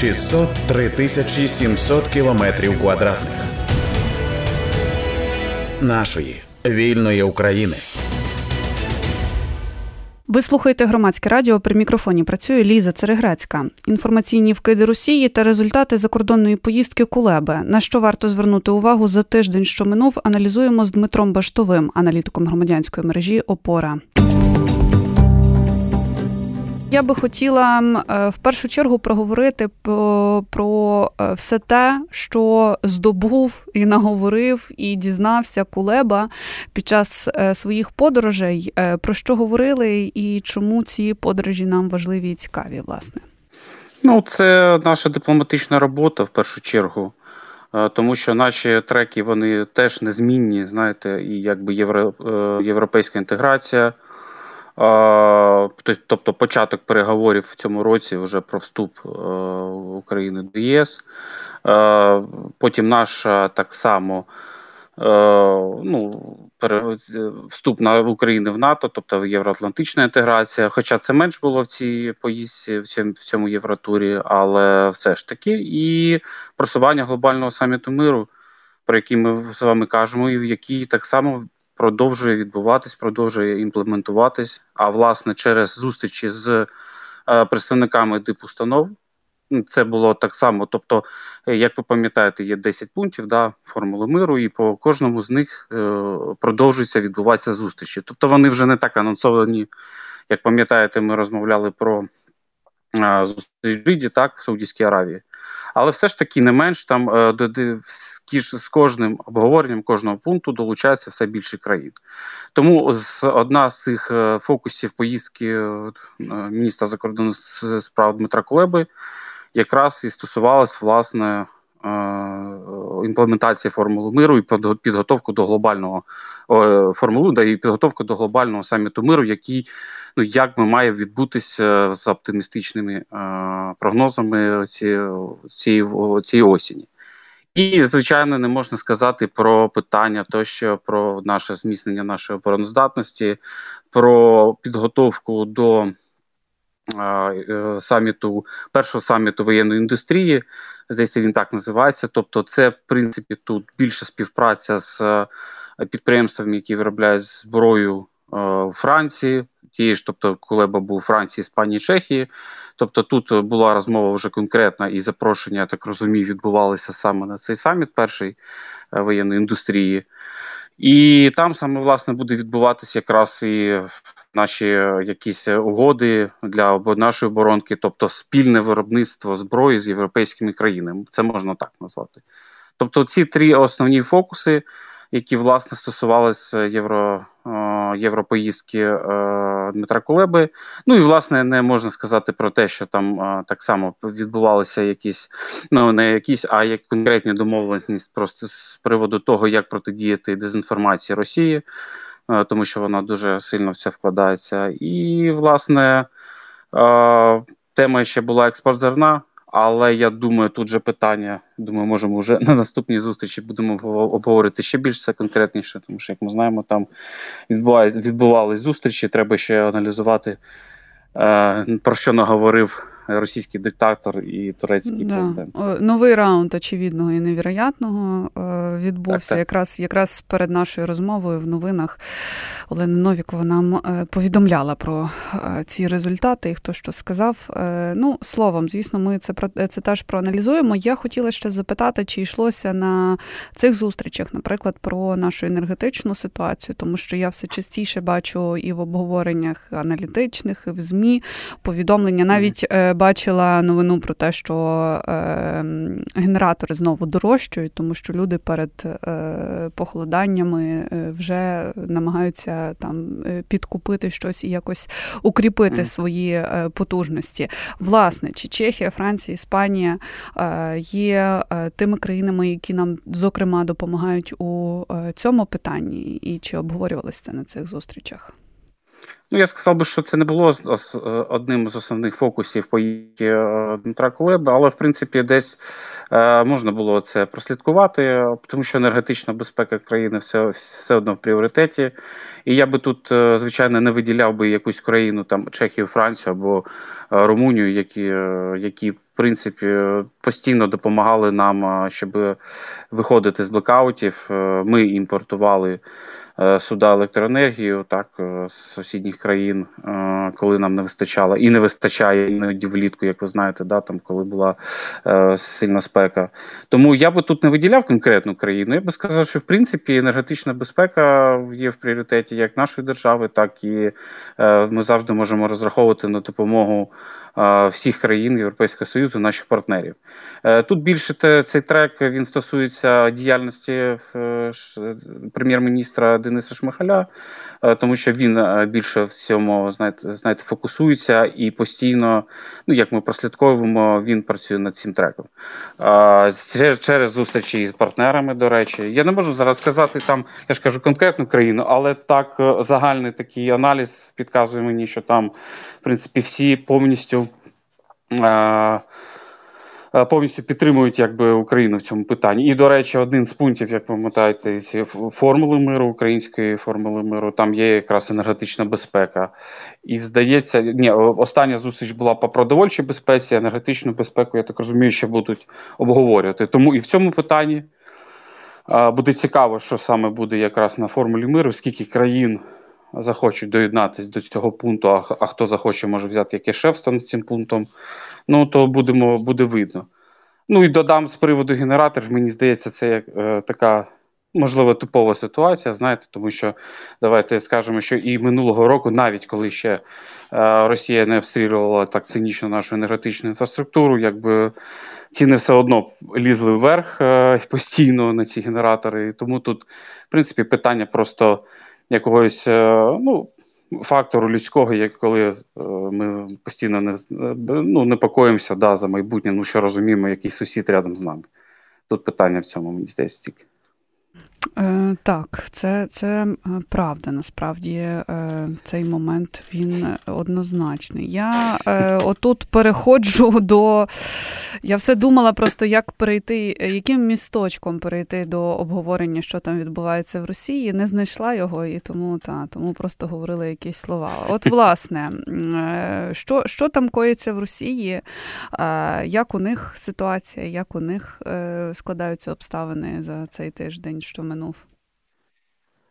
603 тисячі 700 кілометрів квадратних нашої вільної України. Ви слухаєте громадське радіо. При мікрофоні працює Ліза Цереграцька. Інформаційні вкиди Росії та результати закордонної поїздки Кулеби. На що варто звернути увагу за тиждень, що минув, аналізуємо з Дмитром Баштовим, аналітиком громадянської мережі Опора. Я би хотіла е, в першу чергу проговорити про е, все те, що здобув і наговорив, і дізнався Кулеба під час е, своїх подорожей. Про що говорили і чому ці подорожі нам важливі і цікаві, власне. Ну, це наша дипломатична робота в першу чергу. Тому що наші треки вони теж незмінні, знаєте, і якби євро, європейська інтеграція, тобто початок переговорів в цьому році вже про вступ е, України до ЄС. Е, потім наша так само е, ну, вступ на України в НАТО, тобто євроатлантична інтеграція. Хоча це менш було в цій поїздці, в цьому, в цьому євротурі, але все ж таки, і просування глобального саміту миру. Про який ми з вами кажемо, і в якій так само продовжує відбуватись, продовжує імплементуватись. А власне, через зустрічі з е, представниками дипустанов. Це було так само. Тобто, е, як ви пам'ятаєте, є 10 пунктів да, формули миру, і по кожному з них е, продовжується відбуватися зустрічі. Тобто вони вже не так анонсовані, як пам'ятаєте, ми розмовляли про зустріч так, в Саудівській Аравії. Але все ж таки не менш там до з кожним обговоренням кожного пункту долучається все більше країн. Тому з одна з цих е, фокусів поїздки е, міністра закордонних справ Дмитра Кулеби якраз і стосувалась власне імплементації формули миру і підготовку до глобального формулу да, і підготовку до глобального саміту миру, який ну як ми має відбутися з оптимістичними прогнозами цієї осені. І, звичайно, не можна сказати про питання тощо про наше зміцнення нашої обороноздатності, про підготовку до е, саміту першого саміту воєнної індустрії. Здається, він так називається. Тобто, це в принципі тут більша співпраця з е, підприємствами, які виробляють зброю е, у Франції. Тієї ж, тобто, Кулеба був Франції, Іспанії, Чехії. Тобто тут була розмова вже конкретна, і запрошення, я так розумію, відбувалися саме на цей саміт першої е, воєнної індустрії. І там саме власне буде відбуватися якраз і наші якісь угоди для нашої оборонки, тобто спільне виробництво зброї з європейськими країнами. Це можна так назвати. Тобто, ці три основні фокуси, які власне стосувалися євро, європоїздки е, Дмитра Кулеби. Ну і власне не можна сказати про те, що там так само відбувалися якісь, ну не якісь, а як конкретні домовленості просто з приводу того, як протидіяти дезінформації Росії. Е, тому що вона дуже сильно в це вкладається. І, власне, е, тема ще була експорт зерна. Але я думаю, тут же питання. Думаю, можемо вже на наступній зустрічі будемо обговорити ще більш це конкретніше, тому що, як ми знаємо, там відбувались зустрічі. Треба ще аналізувати, е, про що наговорив російський диктатор і турецький да. президент. Новий раунд очевидного і невіроятного е, відбувся так, так. якраз якраз перед нашою розмовою в новинах. Олена Новікова нам е, повідомляла про е, ці результати і хто що сказав. Ну, словом, звісно, ми це це теж проаналізуємо. Я хотіла ще запитати, чи йшлося на цих зустрічах, наприклад, про нашу енергетичну ситуацію, тому що я все частіше бачу і в обговореннях аналітичних, і в ЗМІ повідомлення навіть бачила новину про те, що е, генератори знову дорожчають, тому що люди перед е, похолоданнями е, вже намагаються там е, підкупити щось і якось укріпити свої е, потужності. Власне, чи Чехія, Франція, Іспанія є тими країнами, які нам зокрема допомагають у цьому питанні, і чи обговорювалися це на цих зустрічах? Ну, я сказав би, що це не було одним з основних фокусів поїздки е, Дмитра Кулеби, але в принципі десь е, можна було це прослідкувати, тому що енергетична безпека країни все все одно в пріоритеті. І я би тут, е, звичайно, не виділяв би якусь країну, там Чехію, Францію або Румунію, які, які в принципі постійно допомагали нам, щоб виходити з блекаутів. Ми імпортували. Е, суда електроенергію, так е, з сусідніх країн, е, коли нам не вистачало, і не вистачає іноді влітку, як ви знаєте, да, там коли була сильна спека. Тому я би тут не виділяв конкретну країну. Я би сказав, що в принципі енергетична безпека є в пріоритеті як нашої держави, так і ми завжди можемо розраховувати на допомогу всіх країн Європейського Союзу, наших партнерів. Тут більше цей трек він стосується діяльності прем'єр-міністра. Дениса Шмихаля, е, тому що він е, більше всьому знаєте, знаєте, фокусується і постійно, ну як ми прослідковуємо, він працює над цим треком. Через зустрічі з партнерами, до речі, я не можу зараз сказати там, я ж кажу конкретну країну, але так е, загальний такий аналіз підказує мені, що там, в принципі, всі повністю. Е, повністю підтримують якби Україну в цьому питанні. І, до речі, один з пунктів, як пам'ятаєте, ці формули миру, української формули миру, там є якраз енергетична безпека. І здається, ні, остання зустріч була по продовольчій безпеці, енергетичну безпеку, я так розумію, ще будуть обговорювати. Тому і в цьому питанні. Е, буде цікаво, що саме буде якраз на формулі миру, скільки країн захочуть доєднатися до цього пункту, а, а хто захоче, може взяти яке шефство над цим пунктом, ну то будемо, буде видно. Ну і додам з приводу генераторів, мені здається, це як е, така. Можливо, типова ситуація, знаєте, тому що давайте скажемо, що і минулого року, навіть коли ще е, Росія не обстрілювала так цинічно нашу енергетичну інфраструктуру, якби ціни все одно лізли вверх е, постійно на ці генератори. Тому тут, в принципі, питання просто якогось е, ну, фактору людського, як коли е, ми постійно не ну, непокоїмося да, за майбутнє, ну що розуміємо, який сусід рядом з нами. Тут питання в цьому мені здається тільки. Е, Так, це це е, правда. Насправді е, цей момент він однозначний. Я отут переходжу до. Я все думала просто, як перейти, яким місточком перейти до обговорення, що там відбувається в Росії. Не знайшла його і тому та, тому просто говорила якісь слова. От, власне, що що там коїться в Росії, як у них ситуація, як у них складаються обставини за цей тиждень, що минув?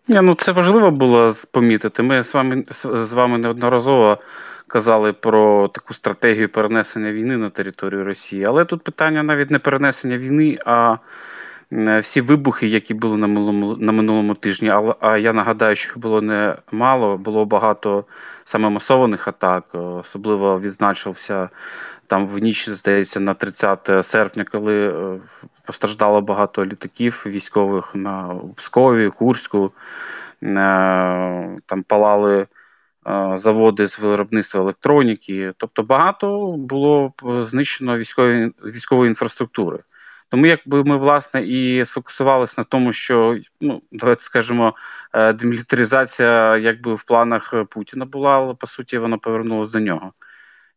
Ні, ну це важливо було помітити. Ми з вами з вами неодноразово казали про таку стратегію перенесення війни на територію Росії. Але тут питання навіть не перенесення війни, а всі вибухи, які були на минулому на минулому тижні. Але а я нагадаю, що їх було не мало, було багато саме масованих атак. Особливо відзначився там в ніч, здається, на 30 серпня, коли е, постраждало багато літаків військових на Пскові, Курську, е, там палали е, заводи з виробництва електроніки. Тобто багато було знищено військової військової інфраструктури. Тому якби ми власне і сфокусувалися на тому, що ну давайте скажемо, демілітаризація якби в планах Путіна була, але по суті вона повернулася до нього.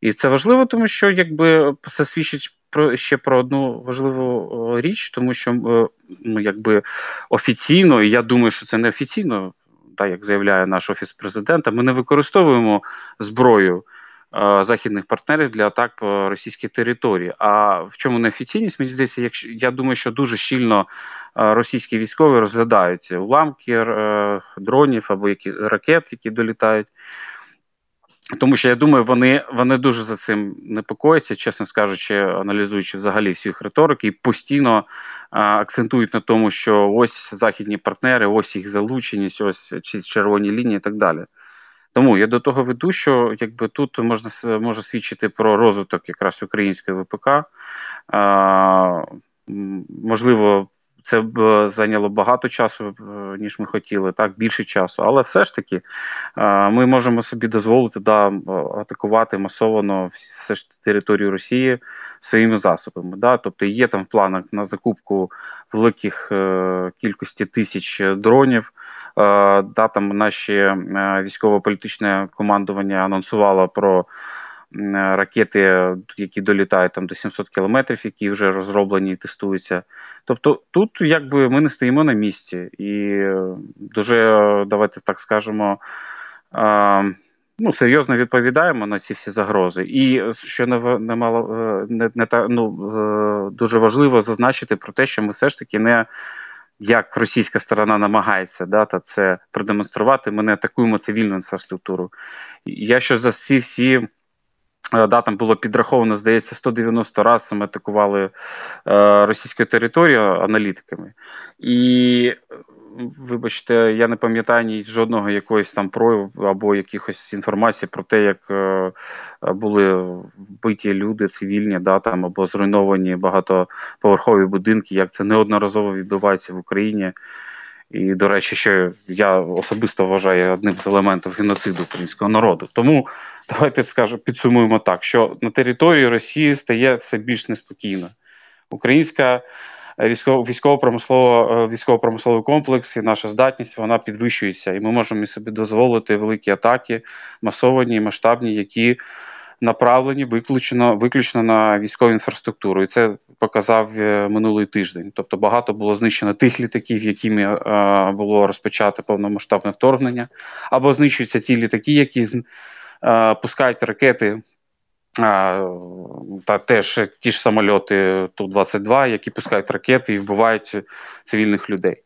І це важливо, тому що якби це свідчить про ще про одну важливу річ, тому що ну якби офіційно, і я думаю, що це не офіційно, так як заявляє наш офіс президента, ми не використовуємо зброю. Західних партнерів для атак по російській території. А в чому неофіційність? Мені здається, якщо я думаю, що дуже щільно російські військові розглядають уламки е, дронів або які ракет, які долітають. Тому що я думаю, вони вони дуже за цим непокояться, чесно скажучи, аналізуючи взагалі всю їх риторики, і постійно а, акцентують на тому, що ось західні партнери, ось їх залученість, ось ці червоні лінії і так далі. Тому я до того веду, що якби тут можна може свідчити про розвиток якраз української ВПК. Можливо, це б е, зайняло багато часу, е, ніж ми хотіли, так більше часу. Але все ж таки ми можемо собі дозволити да, атакувати масово все ж територію Росії своїми засобами. Да? Тобто є там в планах на закупку великих кількості тисяч дронів. Да, там Наші військово-політичне командування анонсувало про. Ракети, які долітають там до 700 кілометрів, які вже розроблені і тестуються. Тобто тут якби ми не стоїмо на місці і дуже, давайте так скажемо, ну, серйозно відповідаємо на ці всі загрози. І що не не мало е, не, не та ну е, дуже важливо зазначити про те, що ми все ж таки не. Як російська сторона намагається да, це продемонструвати, ми не атакуємо цивільну інфраструктуру. Я що за ці всі Е, да, там було підраховано, здається, 190 разів ми атакували е, російську територію аналітиками. І, вибачте, я не пам'ятаю ні жодного якогось там прояву або якихось інформації про те, як е, були вбиті люди цивільні, да, там, або зруйновані багатоповерхові будинки, як це неодноразово відбувається в Україні. І, до речі, що я особисто вважаю одним з елементів геноциду українського народу. Тому давайте скажу, підсумуємо так, що на території Росії стає все більш неспокійно. Українська військово-промислова військово-промисловий комплекс і наша здатність вона підвищується, і ми можемо собі дозволити великі атаки, масовані масштабні, які направлені виключно виключно на військову інфраструктуру, і це показав е, минулий тиждень. Тобто багато було знищено тих літаків, якими е, було розпочато повномасштабне вторгнення, або знищуються ті літаки, які е, пускають ракети. Та теж ті ж самольоти Ту-22, які пускають ракети і вбивають цивільних людей.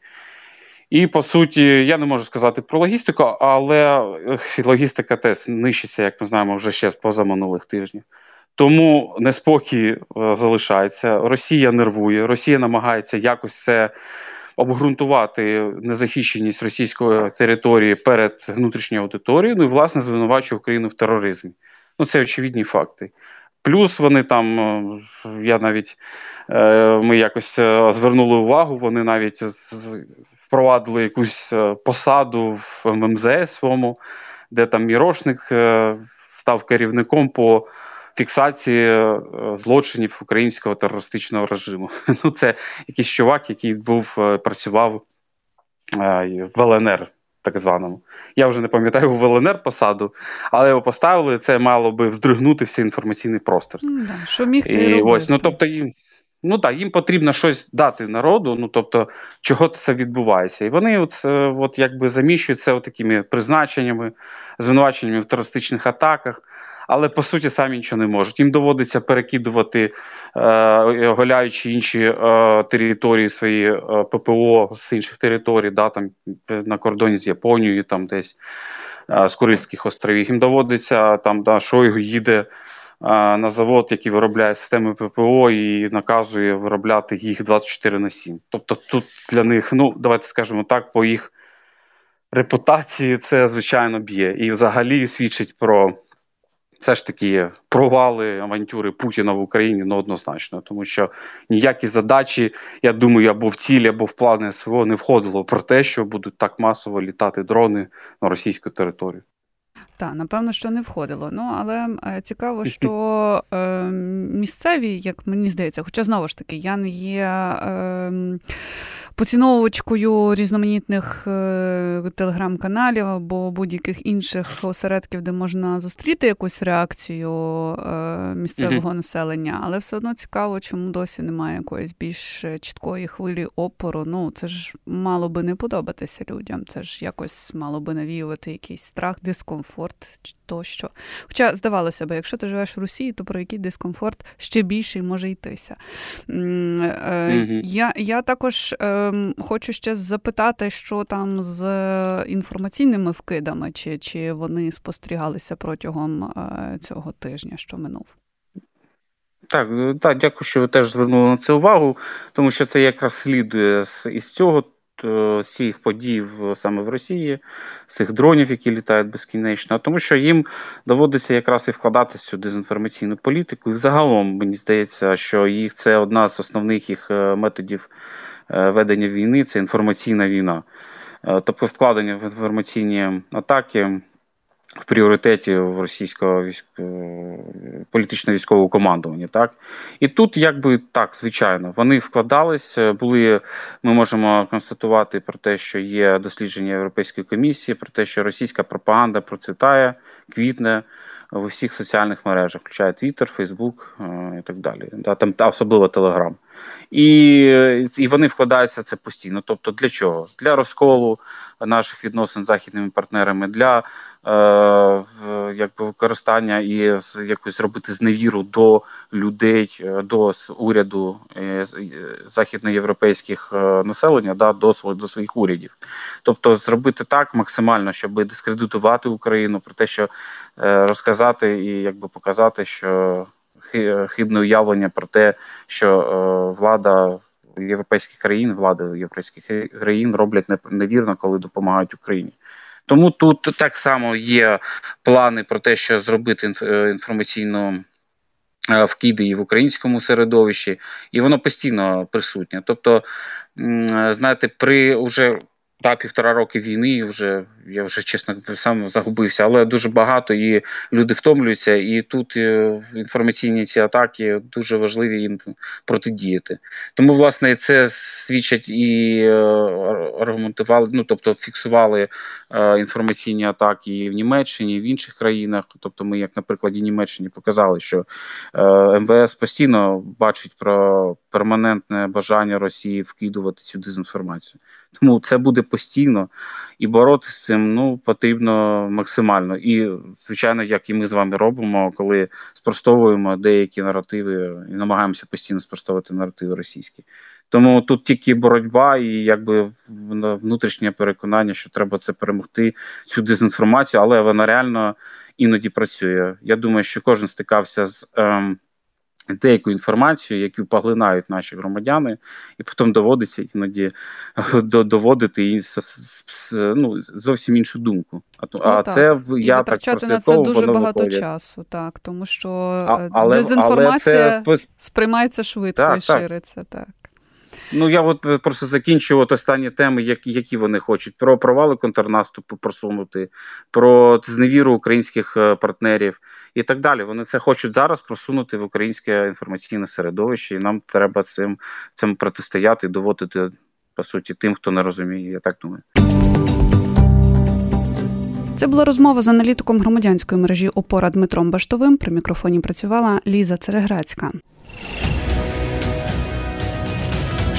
І по суті, я не можу сказати про логістику, але логістика теж нищиться, як ми знаємо, вже ще з позаминулих тижнів. Тому неспокій е, залишається. Росія нервує, Росія намагається якось це обґрунтувати незахищеність російської території перед внутрішньою аудиторією. Ну і власне звинувачує Україну в тероризмі. Ну це очевидні факти. Плюс вони там, е, я навіть е, ми якось звернули увагу, вони навіть впровадили якусь посаду в ММЗ своєму, де там Мірошник став керівником по фіксації е, злочинів українського терористичного режиму. Ну, це якийсь чувак, який був е, працював е, в ЛНР. Так званому. Я вже не пам'ятаю в ЛНР посаду, але його поставили, це мало би вздригнути всі інформаційний простір. Да. Що міг ти І ось, ну тобто їм ну так, їм потрібно щось дати народу, ну тобто, чого це відбувається. І вони от, от якби заміщують це такими призначеннями, звинуваченнями в терористичних атаках але по суті самі нічого не можуть. Їм доводиться перекидувати, е, оголяючи інші е, території свої е, ППО з інших територій, да, там на кордоні з Японією, там десь з Курильських островів. Їм доводиться там, да, Шойгу їде. На завод, який виробляє системи ППО, і наказує виробляти їх 24 на 7. Тобто тут для них, ну давайте скажемо так, по їх репутації це звичайно б'є і взагалі свідчить про все ж таки провали авантюри Путіна в Україні ну, однозначно, тому що ніякі задачі, я думаю, або в цілі, або в плани СВО не входило про те, що будуть так масово літати дрони на російську територію. Так, напевно, що не входило. Ну але е, цікаво, що е, місцеві, як мені здається, хоча знову ж таки, я не є. Е, поціновувачкою різноманітних е, телеграм-каналів або будь-яких інших осередків, де можна зустріти якусь реакцію е, місцевого mm-hmm. населення, але все одно цікаво, чому досі немає якоїсь більш чіткої хвилі опору. Ну це ж мало би не подобатися людям. Це ж якось мало би навіювати якийсь страх, дискомфорт тощо. Хоча здавалося б, якщо ти живеш в Росії, то про який дискомфорт ще більший може йтися. Mm-hmm. Я, Я також. Ем, хочу ще запитати, що там з інформаційними вкидами, чи, чи вони спостерігалися протягом е, цього тижня, що минув. Так, так, дякую, що ви теж звернули на це увагу, тому що це якраз слідує з із цього з цих подій саме в Росії, з цих дронів, які літають безкінечно, тому що їм доводиться якраз і вкладати цю дезінформаційну політику. І взагалом мені здається, що їх це одна з основних їх е, методів ведення війни це інформаційна війна. Тобто вкладення в інформаційні атаки в пріоритеті в російського військ... політично військового командування. Так і тут, якби так, звичайно, вони вкладались. Були ми можемо констатувати про те, що є дослідження Європейської комісії, про те, що російська пропаганда процвітає, квітне в усіх соціальних мережах, включає Twitter, Facebook і так далі. Да, там особливо Telegram. І і вони вкладаються це постійно. Тобто, для чого? Для розколу наших відносин з західними партнерами, для е, якби використання і якось зробити зневіру до людей, е, до уряду е, західноєвропейських е, населення, да, до до своїх урядів. Тобто, зробити так максимально, щоб дискредитувати Україну, про те, що е, розказати і якби показати, що хибне уявлення про те, що е, влада європейських країн, влади європейських країн роблять невірно, коли допомагають Україні. Тому тут так само є плани про те, що зробити е, інформаційну е, вкиди і в українському середовищі, і воно постійно присутнє. Тобто, знаєте, при уже та півтора роки війни і вже я вже чесно сам загубився, але дуже багато і люди втомлюються, і тут е, інформаційні ці атаки дуже важливі їм протидіяти. Тому, власне, це свідчать і е, аргументували, ну тобто фіксували е, інформаційні атаки і в Німеччині, і в інших країнах. Тобто, ми, як на прикладі Німеччині, показали, що МВС постійно бачить про перманентне бажання Росії вкидувати цю дезінформацію. Тому це буде постійно і боротися з цим ну потрібно максимально. І, звичайно, як і ми з вами робимо, коли спростовуємо деякі наративи і намагаємося постійно спростовувати наративи російські. Тому тут тільки боротьба і якби внутрішнє переконання, що треба це перемогти, цю дезінформацію, але вона реально іноді працює. Я думаю, що кожен стикався з. Ем, деяку інформацію, яку поглинають наші громадяни, і потім доводиться іноді доводити і ну, зовсім іншу думку. А ну, а це в я так на це дуже багато виходить. часу, так тому що а, але, дезінформація але це... сприймається швидко так, і шириться так. так. Ну я от е, просто закінчу от останні теми, які які вони хочуть: про провали контрнаступу просунути, про зневіру українських е, партнерів і так далі. Вони це хочуть зараз просунути в українське інформаційне середовище, і нам треба цим цим протистояти доводити по суті тим, хто не розуміє. Я так думаю. Це була розмова з аналітиком громадянської мережі Опора Дмитром Баштовим. При мікрофоні працювала Ліза Цереграцька.